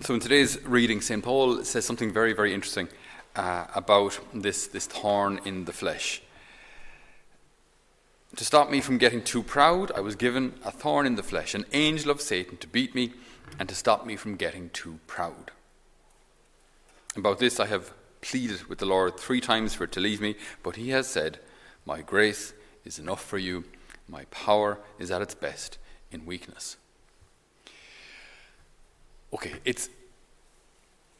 So, in today's reading, St. Paul says something very, very interesting uh, about this, this thorn in the flesh. To stop me from getting too proud, I was given a thorn in the flesh, an angel of Satan to beat me and to stop me from getting too proud. About this I have pleaded with the Lord three times for it to leave me, but he has said, My grace is enough for you, my power is at its best in weakness. Okay, it's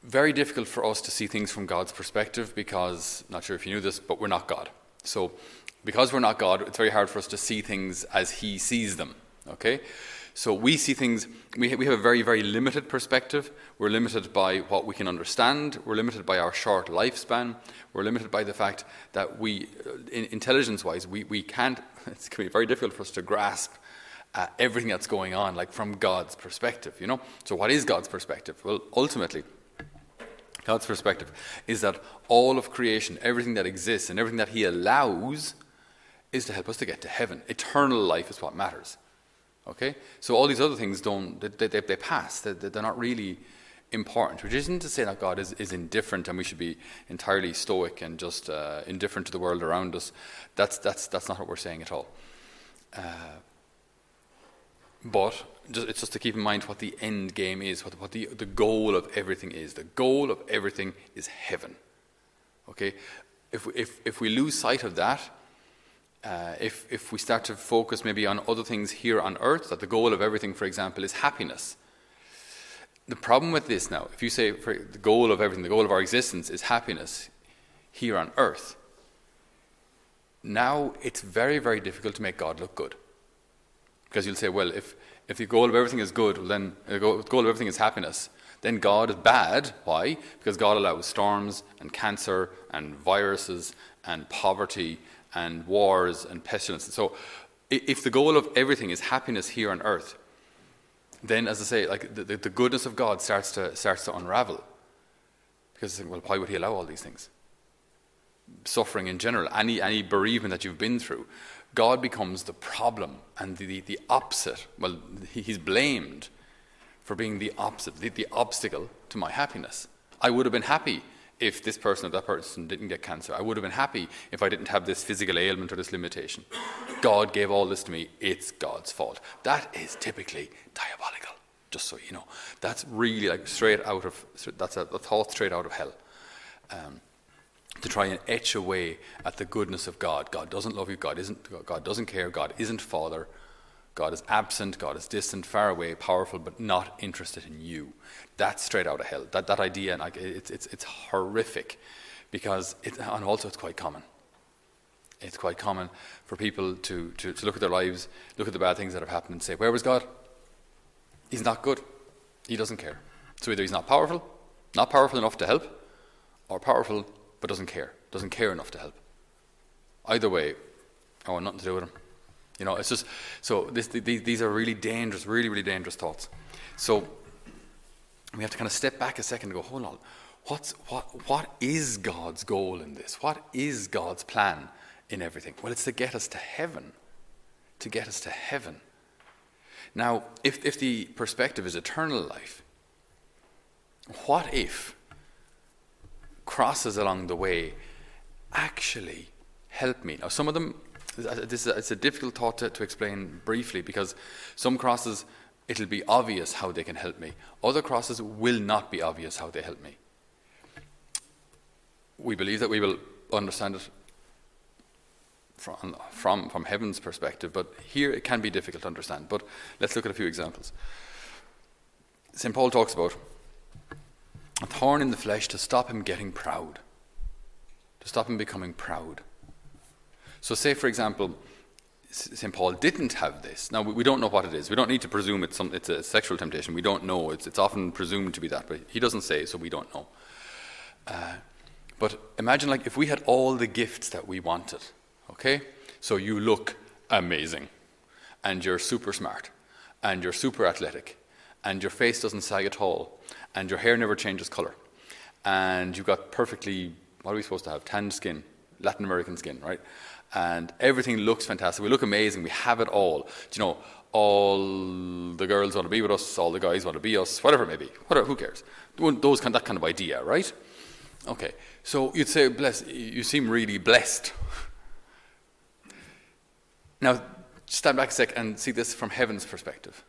very difficult for us to see things from God's perspective because, not sure if you knew this, but we're not God. So, because we're not God, it's very hard for us to see things as He sees them. Okay? So we see things, we, we have a very, very limited perspective. We're limited by what we can understand. We're limited by our short lifespan. We're limited by the fact that we, uh, intelligence wise, we, we can't, it's going to be very difficult for us to grasp uh, everything that's going on, like from God's perspective, you know? So, what is God's perspective? Well, ultimately, God's perspective is that all of creation, everything that exists and everything that He allows, is to help us to get to heaven. Eternal life is what matters. Okay? So all these other things don't, they, they, they pass. They, they're not really important, which isn't to say that God is, is indifferent and we should be entirely stoic and just uh, indifferent to the world around us. That's, that's, that's not what we're saying at all. Uh, but just, it's just to keep in mind what the end game is, what, what the, the goal of everything is. The goal of everything is heaven. Okay? If, if, if we lose sight of that, uh, if, if we start to focus maybe on other things here on earth, that the goal of everything, for example, is happiness. The problem with this now, if you say the goal of everything, the goal of our existence is happiness here on earth, now it's very, very difficult to make God look good. Because you'll say, well, if, if the goal of everything is good, well then uh, the goal, the goal of everything is happiness, then God is bad. Why? Because God allows storms and cancer and viruses and poverty and wars and pestilence. So, if the goal of everything is happiness here on earth, then, as I say, like the, the goodness of God starts to starts to unravel. Because, well, why would He allow all these things? Suffering in general, any any bereavement that you've been through, God becomes the problem and the, the, the opposite. Well, He's blamed for being the opposite, the, the obstacle to my happiness. I would have been happy if this person or that person didn't get cancer. I would have been happy if I didn't have this physical ailment or this limitation. God gave all this to me. It's God's fault. That is typically diabolical, just so you know. That's really like straight out of, that's a, a thought straight out of hell. Um, to try and etch away at the goodness of God. God doesn't love you. God isn't. God doesn't care. God isn't Father. God is absent, God is distant, far away, powerful, but not interested in you. That's straight out of hell. That, that idea, and it's, it's, it's horrific because, it, and also it's quite common. It's quite common for people to, to, to look at their lives, look at the bad things that have happened, and say, Where was God? He's not good. He doesn't care. So either he's not powerful, not powerful enough to help, or powerful but doesn't care, doesn't care enough to help. Either way, I want nothing to do with him. You know, it's just so this, these are really dangerous, really, really dangerous thoughts. So we have to kind of step back a second and go, hold on, what's what what is God's goal in this? What is God's plan in everything? Well, it's to get us to heaven, to get us to heaven. Now, if if the perspective is eternal life, what if crosses along the way actually help me? Now, some of them, this is, it's a difficult thought to, to explain briefly because some crosses, it'll be obvious how they can help me. Other crosses will not be obvious how they help me. We believe that we will understand it from, from, from heaven's perspective, but here it can be difficult to understand. But let's look at a few examples. St. Paul talks about a thorn in the flesh to stop him getting proud, to stop him becoming proud. So, say for example, St. Paul didn't have this. Now, we don't know what it is. We don't need to presume it's, some, it's a sexual temptation. We don't know. It's, it's often presumed to be that, but he doesn't say, so we don't know. Uh, but imagine, like, if we had all the gifts that we wanted, okay? So you look amazing, and you're super smart, and you're super athletic, and your face doesn't sag at all, and your hair never changes color, and you've got perfectly, what are we supposed to have? Tanned skin, Latin American skin, right? and everything looks fantastic. We look amazing. We have it all. Do you know, all the girls want to be with us, all the guys want to be us, whatever it may be. Whatever, who cares? Those kind, that kind of idea, right? Okay, so you'd say, bless, you seem really blessed. Now, stand back a sec and see this from heaven's perspective.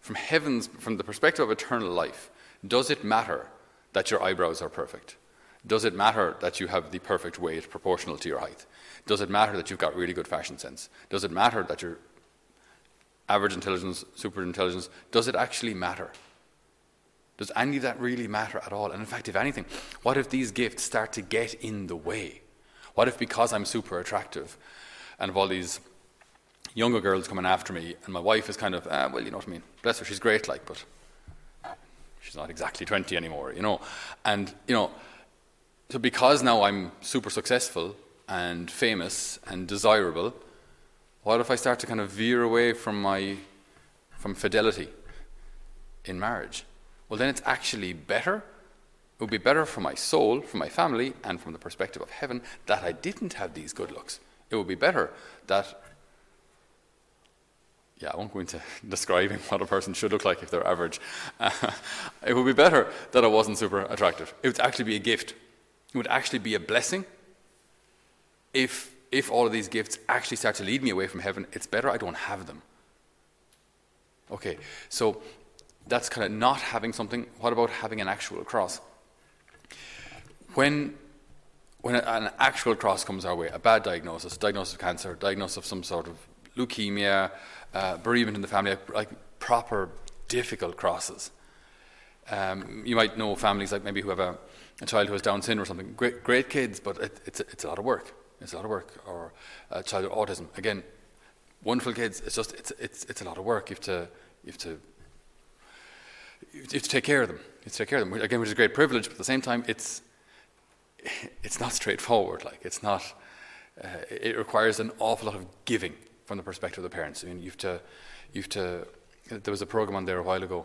From heaven's, from the perspective of eternal life, does it matter that your eyebrows are perfect? Does it matter that you have the perfect weight proportional to your height? Does it matter that you've got really good fashion sense? Does it matter that you're average intelligence, super intelligence? Does it actually matter? Does any of that really matter at all? And in fact, if anything, what if these gifts start to get in the way? What if because I'm super attractive and of all these younger girls coming after me, and my wife is kind of, ah, well, you know what I mean, bless her, she's great, like, but she's not exactly 20 anymore, you know. And, you know, so because now I'm super successful and famous and desirable, what if I start to kind of veer away from my from fidelity in marriage? Well, then it's actually better. It would be better for my soul, for my family, and from the perspective of heaven that I didn't have these good looks. It would be better that yeah, I won't go into describing what a person should look like if they're average. Uh, it would be better that I wasn't super attractive. It would actually be a gift. It would actually be a blessing if, if all of these gifts actually start to lead me away from heaven. It's better I don't have them. Okay, so that's kind of not having something. What about having an actual cross? When, when an actual cross comes our way, a bad diagnosis, diagnosis of cancer, diagnosis of some sort of leukemia, uh, bereavement in the family, like, like proper difficult crosses. Um, you might know families like maybe who have a, a, child who has Down syndrome or something. Great, great kids, but it, it's, it's a lot of work. It's a lot of work. Or a child with autism. Again, wonderful kids. It's just it's it's it's a lot of work. You have to you have to you have to take care of them. You have to take care of them again, which is a great privilege. But at the same time, it's it's not straightforward. Like it's not. Uh, it requires an awful lot of giving from the perspective of the parents. I mean, you've to, you've to. There was a program on there a while ago.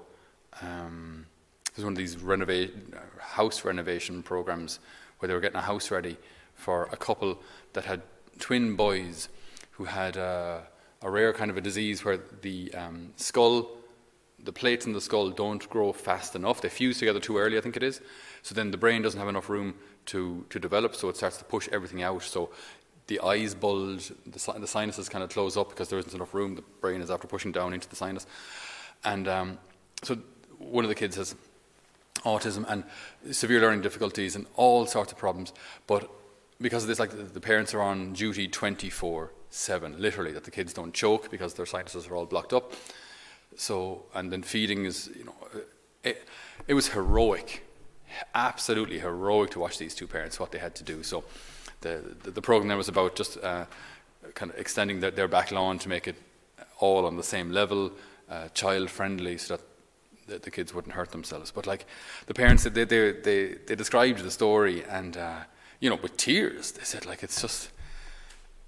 Um, it was one of these renovate house renovation programs where they were getting a house ready for a couple that had twin boys who had a rare kind of a disease where the um, skull, the plates in the skull don't grow fast enough. They fuse together too early, I think it is. So then the brain doesn't have enough room to, to develop, so it starts to push everything out. So the eyes bulge, the, the, sinuses kind of close up because there isn't enough room. The brain is after pushing down into the sinus. And um, so one of the kids has autism and severe learning difficulties and all sorts of problems. But because of this, like the parents are on duty 24 7, literally, that the kids don't choke because their sinuses are all blocked up. So, and then feeding is, you know, it, it was heroic, absolutely heroic to watch these two parents, what they had to do. So, the, the, the program there was about just uh, kind of extending their, their, back lawn to make it all on the same level, uh, child friendly, so that the, the, kids wouldn't hurt themselves. But like the parents, they they they, they described the story and uh, you know with tears. They said like it's just.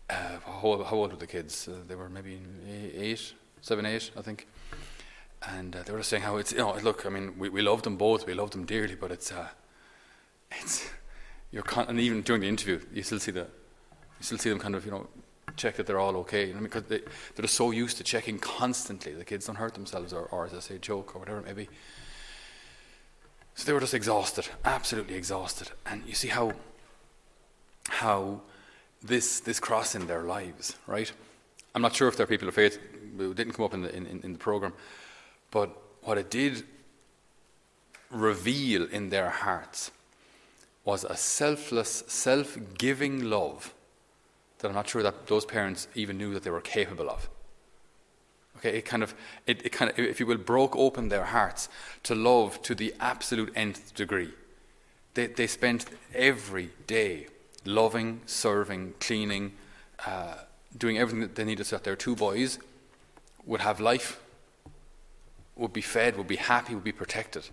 Uh, how, how, old were the kids? Uh, they were maybe eight, seven, eight, I think. And uh, they were saying how it's you know look. I mean, we, we love them both. We love them dearly, but it's it's you're con- and even during the interview, you still see the, you still see them kind of, you know, check that they're all okay. because they, they're so used to checking constantly. The kids don't hurt themselves, or, or as I say, joke or whatever it may be. So they were just exhausted, absolutely exhausted. And you see how, how this this cross in their lives, right? I'm not sure if they're people of faith. It didn't come up in the in, in the program, but what it did reveal in their hearts was a selfless, self giving love that I'm not sure that those parents even knew that they were capable of. Okay, it kind of, it, it kind of, if you will, broke open their hearts to love to the absolute nth degree. They, they spent every day loving, serving, cleaning, uh, doing everything that they needed so that their two boys would have life, would be fed, would be happy, would be protected.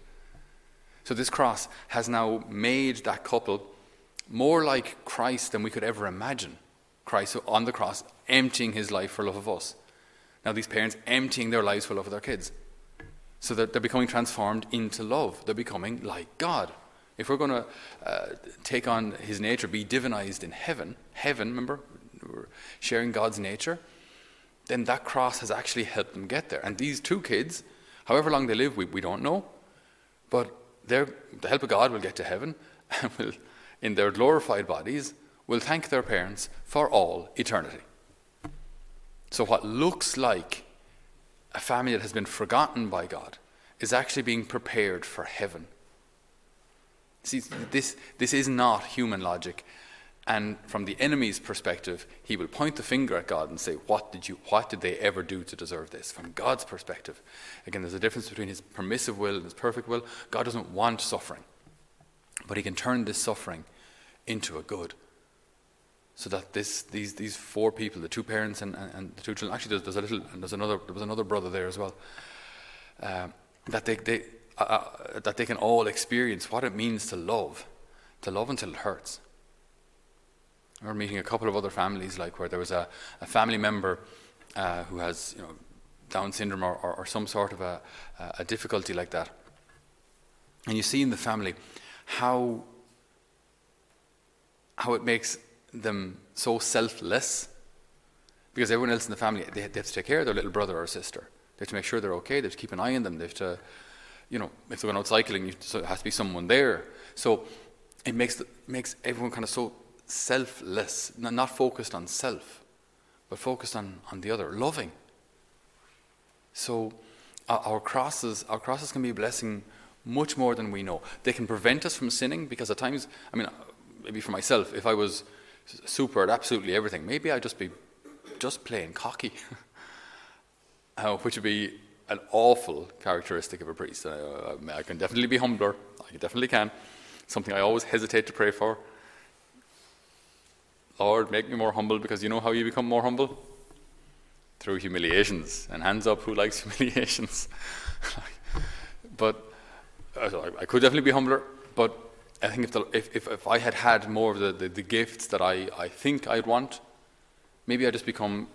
So this cross has now made that couple more like Christ than we could ever imagine. Christ on the cross, emptying his life for love of us. Now these parents emptying their lives for love of their kids. So that they're becoming transformed into love. They're becoming like God. If we're going to uh, take on his nature, be divinized in heaven, heaven, remember, we're sharing God's nature, then that cross has actually helped them get there. And these two kids, however long they live, we, we don't know, but the help of God will get to heaven and will, in their glorified bodies, will thank their parents for all eternity. So, what looks like a family that has been forgotten by God is actually being prepared for heaven. See, this, this is not human logic. And from the enemy's perspective, he will point the finger at God and say, what did, you, what did they ever do to deserve this? From God's perspective, again, there's a difference between his permissive will and his perfect will. God doesn't want suffering, but he can turn this suffering into a good. So that this, these, these four people, the two parents and, and, and the two children, actually, there's, there's, a little, and there's another, there was another brother there as well, uh, that, they, they, uh, uh, that they can all experience what it means to love, to love until it hurts I remember meeting a couple of other families, like where there was a, a family member uh, who has, you know, Down syndrome or, or, or some sort of a, a difficulty like that. And you see in the family how, how it makes them so selfless because everyone else in the family they, they, have to take care of their little brother or sister. They have to make sure they're okay. They have to keep an eye on them. They have to, you know, if they're going out cycling, so it has to be someone there. So it makes the, makes everyone kind of so selfless, not focused on self, but focused on, on the other, loving. So our crosses, our crosses can be a blessing much more than we know. They can prevent us from sinning because at times, I mean, maybe for myself, if I was super at absolutely everything, maybe I'd just be just plain cocky, uh, which would be an awful characteristic of a priest. Uh, I can definitely be humbler. I definitely can. Something I always hesitate to pray for. Lord, make me more humble because you know how you become more humble? Through humiliations. And hands up, who likes humiliations? but uh, I could definitely be humbler, but I think if, the, if, if, if, I had had more of the, the, the, gifts that I, I think I'd want, maybe I'd just become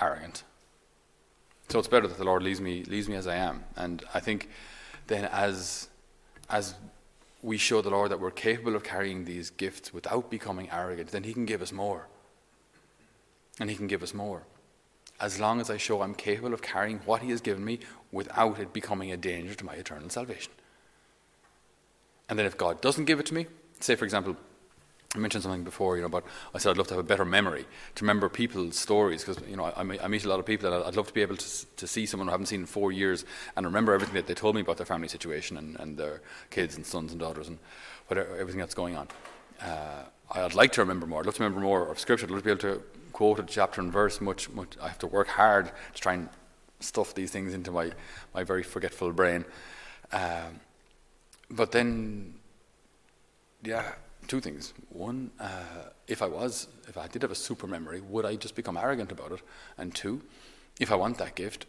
arrogant. So it's better that the Lord leaves me, leaves me as I am. And I think then as, as we show the Lord that we're capable of carrying these gifts without becoming arrogant, then He can give us more. And He can give us more. As long as I show I'm capable of carrying what He has given me without it becoming a danger to my eternal salvation. And then if God doesn't give it to me, say for example, I mentioned something before, you know, but I said I'd love to have a better memory to remember people's stories because you know I, I, meet a lot of people and I'd love to be able to, to see someone I haven't seen in four years and remember everything that they told me about their family situation and, and their kids and sons and daughters and whatever everything that's going on. Uh, I'd like to remember more. I'd love to remember more of Scripture. I'd love to be able to quote a chapter and verse. Much, much. I have to work hard to try and stuff these things into my my very forgetful brain. Um, but then, yeah two things. One, uh, if I was, if I did have a super memory, would I just become arrogant about it? And two, if I want that gift,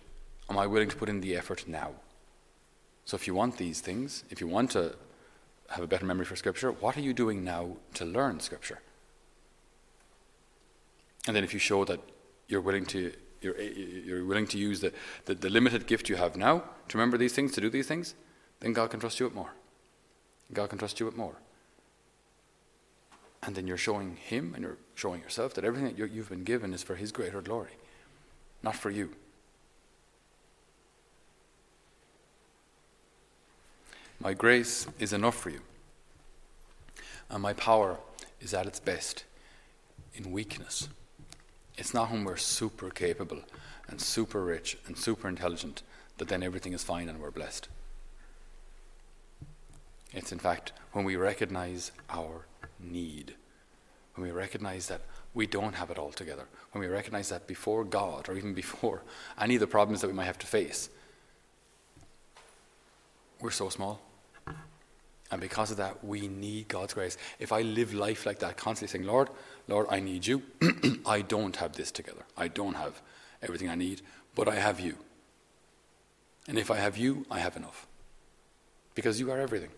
am I willing to put in the effort now? So if you want these things, if you want to have a better memory for Scripture, what are you doing now to learn Scripture? And then if you show that you're willing to you're, you're willing to use the, the, the limited gift you have now to remember these things, to do these things, then God can trust you with more. God can trust you with more. And then you're showing Him and you're showing yourself that everything that you've been given is for His greater glory, not for you. My grace is enough for you, and my power is at its best in weakness. It's not when we're super capable and super rich and super intelligent that then everything is fine and we're blessed. It's in fact when we recognize our need. When we recognize that we don't have it all together, when we recognize that before God or even before any of the problems that we might have to face, we're so small. And because of that, we need God's grace. If I live life like that, constantly saying, Lord, Lord, I need you. I don't have this together. I don't have everything I need, but I have you. And if I have you, I have enough. Because you are everything.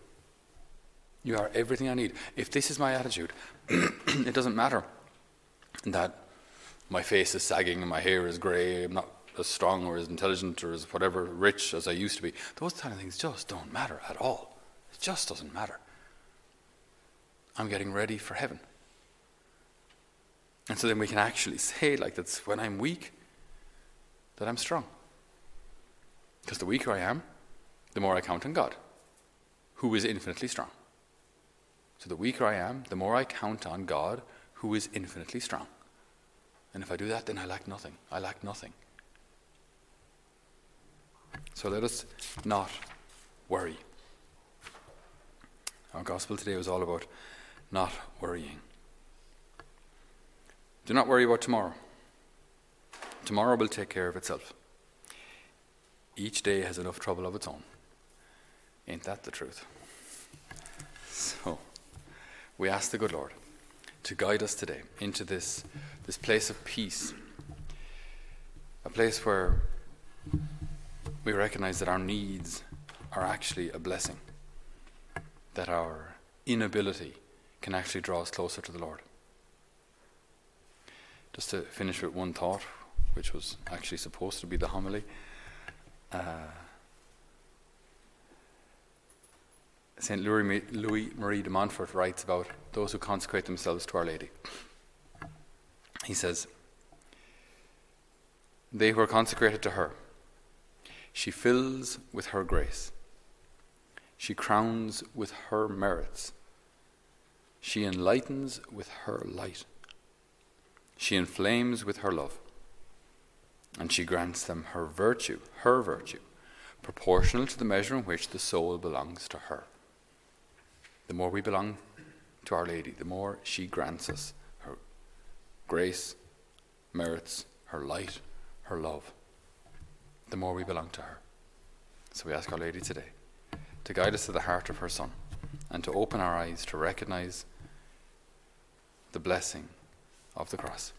You are everything I need. If this is my attitude, it doesn't matter that my face is sagging and my hair is grey, I'm not as strong or as intelligent or as whatever rich as I used to be. Those kind of things just don't matter at all. It just doesn't matter. I'm getting ready for heaven. And so then we can actually say, like, that's when I'm weak, that I'm strong. Because the weaker I am, the more I count on God, who is infinitely strong. So the weaker I am, the more I count on God, who is infinitely strong. And if I do that, then I lack nothing. I lack nothing. So let us not worry. Our gospel today was all about not worrying. Do not worry about tomorrow. Tomorrow will take care of itself. Each day has enough trouble of its own. Ain't that the truth? So, we ask the good Lord to guide us today into this, this place of peace, a place where we recognize that our needs are actually a blessing, that our inability can actually draw us closer to the Lord. Just to finish with one thought, which was actually supposed to be the homily. Uh, St. Louis, Louis Marie de Montfort writes about those who consecrate themselves to Our Lady. He says, They who are consecrated to her, she fills with her grace, she crowns with her merits, she enlightens with her light, she inflames with her love, and she grants them her virtue, her virtue, proportional to the measure in which the soul belongs to her the more we belong to Our Lady, the more she grants us her grace, merits, her light, her love, the more we belong to her. So we ask Our Lady today to guide us to the heart of her Son and to open our eyes to recognize the blessing of the cross.